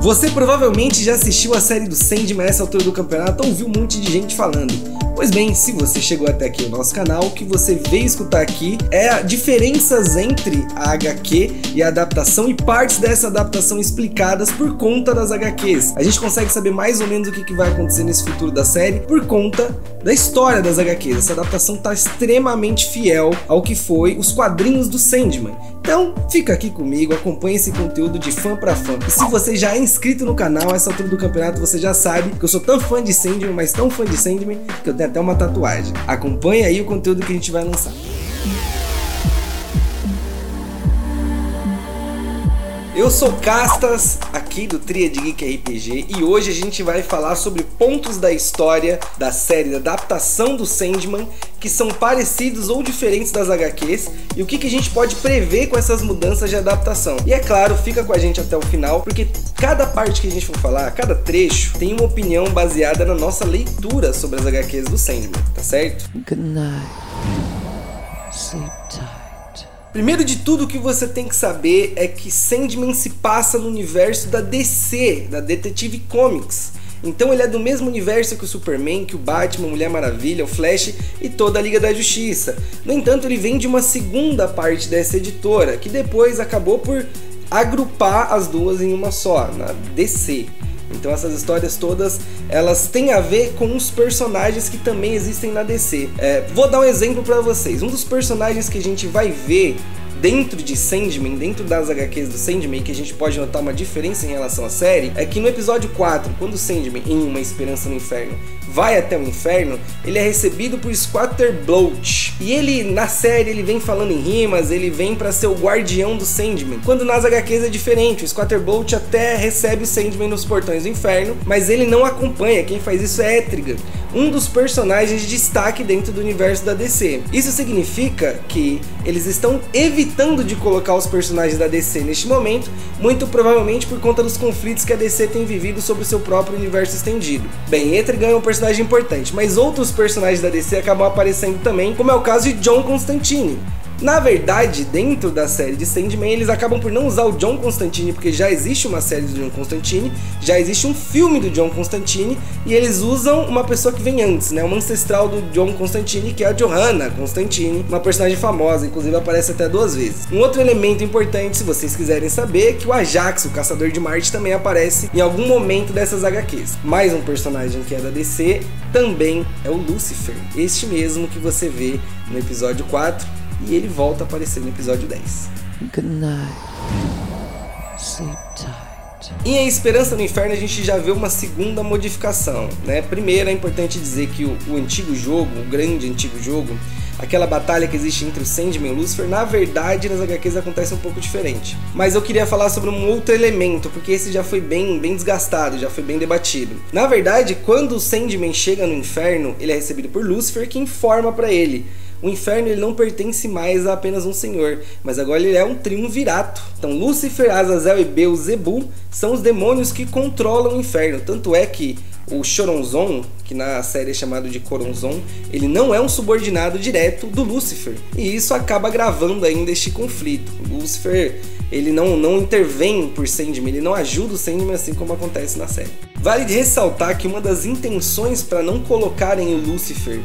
Você provavelmente já assistiu a série do Sandman a essa altura do campeonato ou ouviu um monte de gente falando. Pois bem, se você chegou até aqui no nosso canal, o que você veio escutar aqui é diferenças entre a HQ e a adaptação e partes dessa adaptação explicadas por conta das HQs. A gente consegue saber mais ou menos o que vai acontecer nesse futuro da série por conta da história das HQs. Essa adaptação está extremamente fiel ao que foi os quadrinhos do Sandman. Então, fica aqui comigo, acompanhe esse conteúdo de fã para fã. E se você já é inscrito no canal, essa altura do campeonato, você já sabe que eu sou tão fã de Sandman, mas tão fã de Sandman, que eu tenho até uma tatuagem. Acompanhe aí o conteúdo que a gente vai lançar. Eu sou Castas, aqui do Triad Geek RPG, e hoje a gente vai falar sobre pontos da história da série da adaptação do Sandman que são parecidos ou diferentes das HQs e o que, que a gente pode prever com essas mudanças de adaptação. E é claro, fica com a gente até o final, porque cada parte que a gente for falar, cada trecho, tem uma opinião baseada na nossa leitura sobre as HQs do Sandman, tá certo? Good night. Sleep tight. Primeiro de tudo, o que você tem que saber é que Sandman se passa no universo da DC, da Detective Comics. Então ele é do mesmo universo que o Superman, que o Batman, Mulher Maravilha, o Flash e toda a Liga da Justiça. No entanto, ele vem de uma segunda parte dessa editora, que depois acabou por agrupar as duas em uma só, na DC. Então essas histórias todas elas têm a ver com os personagens que também existem na DC. É, vou dar um exemplo para vocês. Um dos personagens que a gente vai ver dentro de Sandman, dentro das HQs do Sandman, que a gente pode notar uma diferença em relação à série, é que no episódio 4, quando Sandman, em Uma Esperança no Inferno, vai até o inferno, ele é recebido por Squatter Bloat. E ele, na série, ele vem falando em rimas, ele vem para ser o guardião do Sandman. Quando nas HQs é diferente, o Squatter Bloat até recebe o Sandman nos portões do inferno, mas ele não acompanha, quem faz isso é Etrigan, um dos personagens de destaque dentro do universo da DC. Isso significa que eles estão evitando de colocar os personagens da DC neste momento, muito provavelmente por conta dos conflitos que a DC tem vivido sobre o seu próprio universo estendido. Bem, Etrigan é um personagem importante, mas outros personagens da DC acabam aparecendo também, como é o caso de John Constantine. Na verdade, dentro da série de Sandman, eles acabam por não usar o John Constantine, porque já existe uma série do John Constantine, já existe um filme do John Constantine, e eles usam uma pessoa que vem antes, né? Uma ancestral do John Constantine, que é a Johanna Constantine, uma personagem famosa, inclusive aparece até duas vezes. Um outro elemento importante, se vocês quiserem saber, é que o Ajax, o Caçador de Marte, também aparece em algum momento dessas HQs. Mais um personagem que é da DC também é o Lucifer, este mesmo que você vê no episódio 4 e ele volta a aparecer no episódio 10. Good night. Sleep tight. Em A Esperança no Inferno a gente já vê uma segunda modificação, né? Primeiro é importante dizer que o, o antigo jogo, o grande antigo jogo, aquela batalha que existe entre o Sandman e o Lucifer, na verdade nas HQs acontece um pouco diferente. Mas eu queria falar sobre um outro elemento, porque esse já foi bem, bem desgastado, já foi bem debatido. Na verdade, quando o Sandman chega no inferno, ele é recebido por Lucifer, que informa para ele o inferno ele não pertence mais a apenas um senhor, mas agora ele é um triunvirato. Então Lúcifer, Azazel e Beelzebub são os demônios que controlam o inferno. Tanto é que o Choronzon, que na série é chamado de Coronzon, ele não é um subordinado direto do Lúcifer. E isso acaba gravando ainda este conflito. O Lúcifer, ele não, não intervém por Sandman, ele não ajuda o Sandman assim como acontece na série. Vale ressaltar que uma das intenções para não colocarem o Lúcifer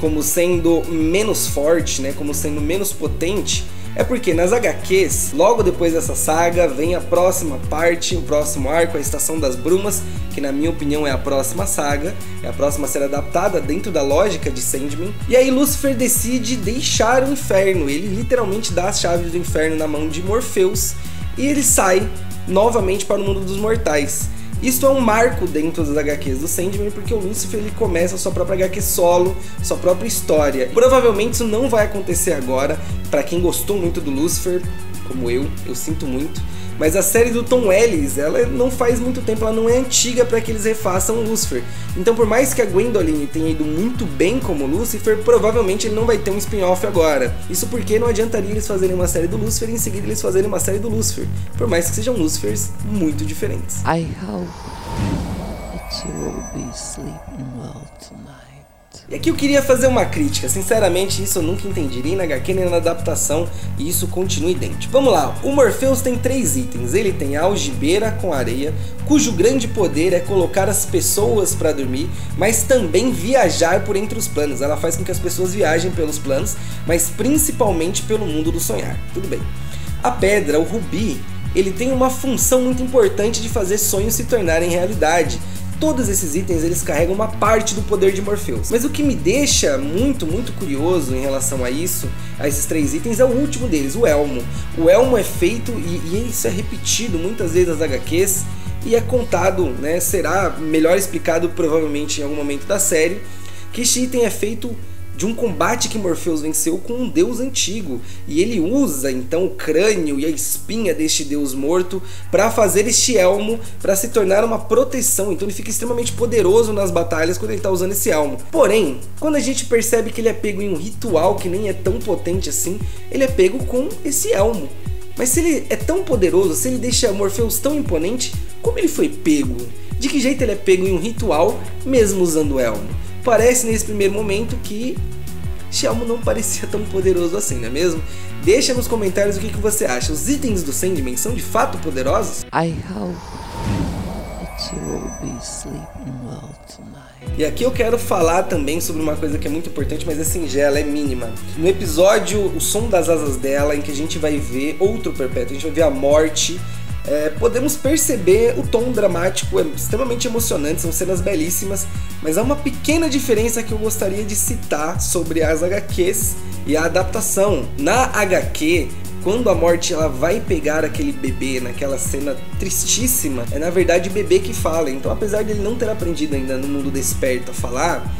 como sendo menos forte, né, como sendo menos potente, é porque nas HQs, logo depois dessa saga, vem a próxima parte, o próximo arco, a Estação das Brumas, que na minha opinião é a próxima saga, é a próxima a ser adaptada dentro da lógica de Sandman. E aí Lucifer decide deixar o inferno, ele literalmente dá as chaves do inferno na mão de Morpheus e ele sai novamente para o mundo dos mortais. Isso é um marco dentro das HQs do Sandman, porque o Lucifer ele começa a sua própria HQ solo, sua própria história. Provavelmente isso não vai acontecer agora. Para quem gostou muito do Lucifer, como eu, eu sinto muito. Mas a série do Tom Ellis, ela não faz muito tempo, ela não é antiga para que eles refaçam Lucifer. Então, por mais que a Gwendoline tenha ido muito bem como Lucifer, provavelmente ele não vai ter um spin-off agora. Isso porque não adiantaria eles fazerem uma série do Lucifer e em seguida eles fazerem uma série do Lucifer, por mais que sejam Lucifers muito diferentes. I hope that you will be sleeping well tonight. E aqui eu queria fazer uma crítica. Sinceramente, isso eu nunca entendi na HQ nem na adaptação. E isso continua idêntico. Vamos lá. O Morpheus tem três itens. Ele tem a algibeira com areia, cujo grande poder é colocar as pessoas para dormir, mas também viajar por entre os planos. Ela faz com que as pessoas viajem pelos planos, mas principalmente pelo mundo do sonhar. Tudo bem. A pedra, o rubi, ele tem uma função muito importante de fazer sonhos se tornarem realidade. Todos esses itens eles carregam uma parte do poder de Morpheus. Mas o que me deixa muito, muito curioso em relação a isso, a esses três itens, é o último deles, o elmo. O elmo é feito e, e isso é repetido muitas vezes nas HQs e é contado, né, será melhor explicado provavelmente em algum momento da série, que este item é feito de um combate que Morpheus venceu com um deus antigo, e ele usa então o crânio e a espinha deste deus morto para fazer este elmo para se tornar uma proteção. Então ele fica extremamente poderoso nas batalhas quando ele está usando esse elmo. Porém, quando a gente percebe que ele é pego em um ritual que nem é tão potente assim, ele é pego com esse elmo. Mas se ele é tão poderoso, se ele deixa Morpheus tão imponente, como ele foi pego? De que jeito ele é pego em um ritual, mesmo usando o elmo? Parece nesse primeiro momento que Xiaomo não parecia tão poderoso assim, não é mesmo? Deixa nos comentários o que, que você acha. Os itens do Sandman são de fato poderosos? I hope that you will be sleeping well tonight. E aqui eu quero falar também sobre uma coisa que é muito importante, mas é singela, é mínima. No episódio O Som das Asas dela, em que a gente vai ver outro perpétuo, a gente vai ver a morte é, podemos perceber o tom dramático, é extremamente emocionante, são cenas belíssimas, mas há uma pequena diferença que eu gostaria de citar sobre as HQs e a adaptação. Na HQ, quando a morte ela vai pegar aquele bebê naquela cena tristíssima, é na verdade o bebê que fala. Então, apesar dele não ter aprendido ainda no mundo desperto a falar,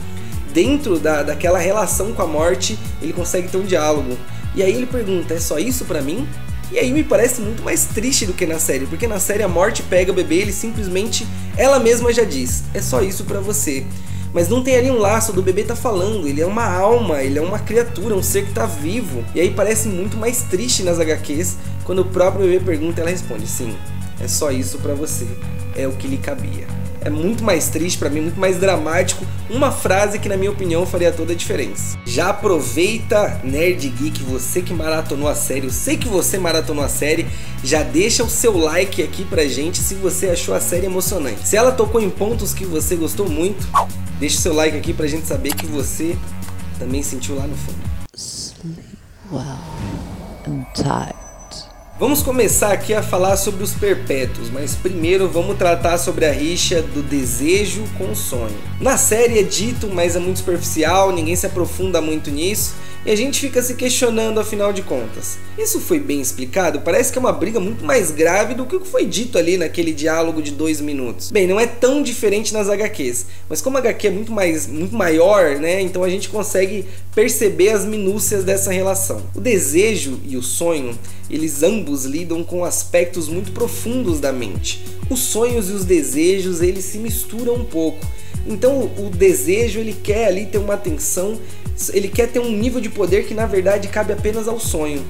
dentro da, daquela relação com a morte, ele consegue ter um diálogo. E aí ele pergunta: é só isso para mim? E aí me parece muito mais triste do que na série, porque na série a morte pega o bebê, ele simplesmente, ela mesma já diz, é só isso para você. Mas não tem ali um laço do bebê tá falando, ele é uma alma, ele é uma criatura, um ser que tá vivo. E aí parece muito mais triste nas HQs, quando o próprio bebê pergunta, ela responde: "Sim, é só isso para você. É o que lhe cabia." É muito mais triste para mim, muito mais dramático. Uma frase que, na minha opinião, faria toda a diferença. Já aproveita, Nerd Geek, você que maratonou a série, eu sei que você maratonou a série, já deixa o seu like aqui pra gente se você achou a série emocionante. Se ela tocou em pontos que você gostou muito, deixa o seu like aqui pra gente saber que você também sentiu lá no fundo. Sleep well and tired. Vamos começar aqui a falar sobre os perpétuos, mas primeiro vamos tratar sobre a rixa do desejo com o sonho. Na série é dito, mas é muito superficial, ninguém se aprofunda muito nisso, e a gente fica se questionando afinal de contas. Isso foi bem explicado? Parece que é uma briga muito mais grave do que o que foi dito ali naquele diálogo de dois minutos. Bem, não é tão diferente nas HQs, mas como a HQ é muito, mais, muito maior, né? Então a gente consegue perceber as minúcias dessa relação. O desejo e o sonho, eles ambos lidam com aspectos muito profundos da mente. Os sonhos e os desejos, eles se misturam um pouco. Então o desejo ele quer ali ter uma atenção ele quer ter um nível de poder que na verdade cabe apenas ao sonho.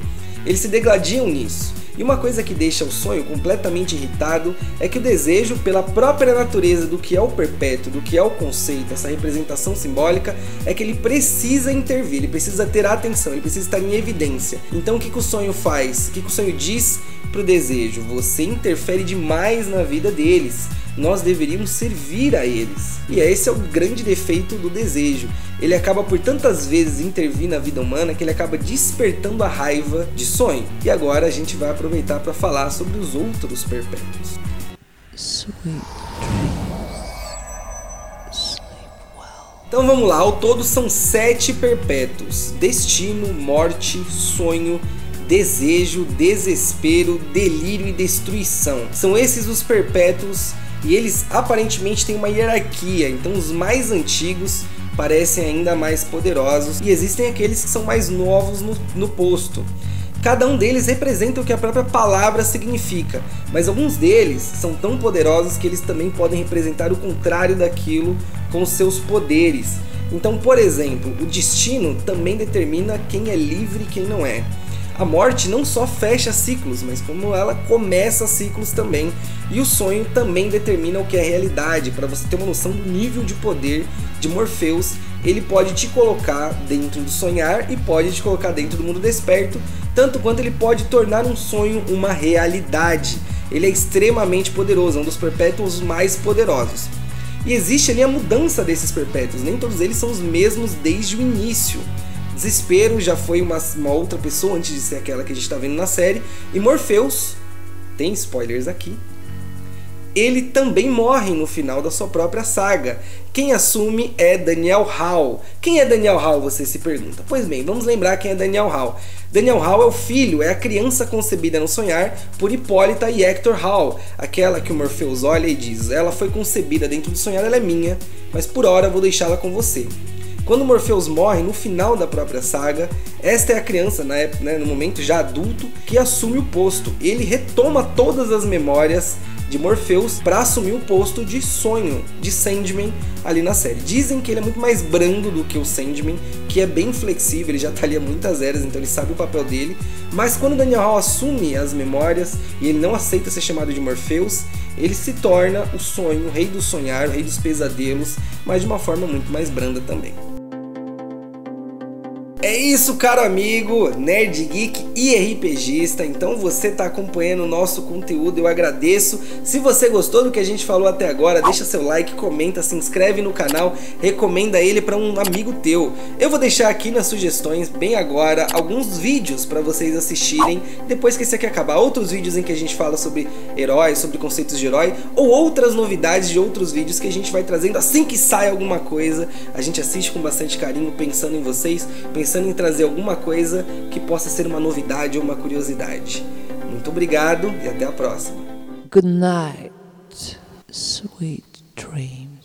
Eles se degladiam nisso. E uma coisa que deixa o sonho completamente irritado é que o desejo, pela própria natureza do que é o perpétuo, do que é o conceito, essa representação simbólica, é que ele precisa intervir, ele precisa ter atenção, ele precisa estar em evidência. Então o que, que o sonho faz? O que, que o sonho diz para o desejo? Você interfere demais na vida deles nós deveríamos servir a eles. E esse é o grande defeito do desejo. Ele acaba por tantas vezes intervir na vida humana que ele acaba despertando a raiva de sonho. E agora a gente vai aproveitar para falar sobre os outros perpétuos. Então vamos lá, ao todo são sete perpétuos: destino, morte, sonho, desejo, desespero, delírio e destruição. São esses os perpétuos e eles aparentemente têm uma hierarquia, então os mais antigos parecem ainda mais poderosos e existem aqueles que são mais novos no, no posto. Cada um deles representa o que a própria palavra significa, mas alguns deles são tão poderosos que eles também podem representar o contrário daquilo com seus poderes. Então, por exemplo, o destino também determina quem é livre e quem não é. A morte não só fecha ciclos, mas como ela começa ciclos também. E o sonho também determina o que é realidade, para você ter uma noção do nível de poder de Morpheus ele pode te colocar dentro do sonhar e pode te colocar dentro do mundo desperto, tanto quanto ele pode tornar um sonho uma realidade. Ele é extremamente poderoso, é um dos perpétuos mais poderosos. E existe ali a mudança desses perpétuos, nem todos eles são os mesmos desde o início. Desespero já foi uma, uma outra pessoa antes de ser aquela que a gente está vendo na série, e Morpheus, tem spoilers aqui, ele também morre no final da sua própria saga. Quem assume é Daniel Hall. Quem é Daniel Hall, você se pergunta? Pois bem, vamos lembrar quem é Daniel Hall. Daniel Hall é o filho, é a criança concebida no sonhar por Hipólita e Hector Hall, aquela que o Morpheus olha e diz: Ela foi concebida dentro do sonhar, ela é minha, mas por hora vou deixá-la com você. Quando Morpheus morre no final da própria saga, esta é a criança, na época, né, no momento já adulto, que assume o posto. Ele retoma todas as memórias de Morpheus para assumir o posto de sonho de Sandman ali na série. Dizem que ele é muito mais brando do que o Sandman, que é bem flexível, ele já tá ali há muitas eras, então ele sabe o papel dele. Mas quando Daniel Hall assume as memórias e ele não aceita ser chamado de Morpheus, ele se torna o sonho, o rei do sonhar, o rei dos pesadelos, mas de uma forma muito mais branda também. É isso, caro amigo, Nerd Geek e RPGista. Então você está acompanhando o nosso conteúdo, eu agradeço. Se você gostou do que a gente falou até agora, deixa seu like, comenta, se inscreve no canal, recomenda ele para um amigo teu. Eu vou deixar aqui nas sugestões, bem agora, alguns vídeos para vocês assistirem depois que esse aqui acabar. Outros vídeos em que a gente fala sobre heróis, sobre conceitos de herói, ou outras novidades de outros vídeos que a gente vai trazendo assim que sai alguma coisa. A gente assiste com bastante carinho, pensando em vocês, pensando pensando em trazer alguma coisa que possa ser uma novidade ou uma curiosidade. Muito obrigado e até a próxima. Good night, sweet dreams.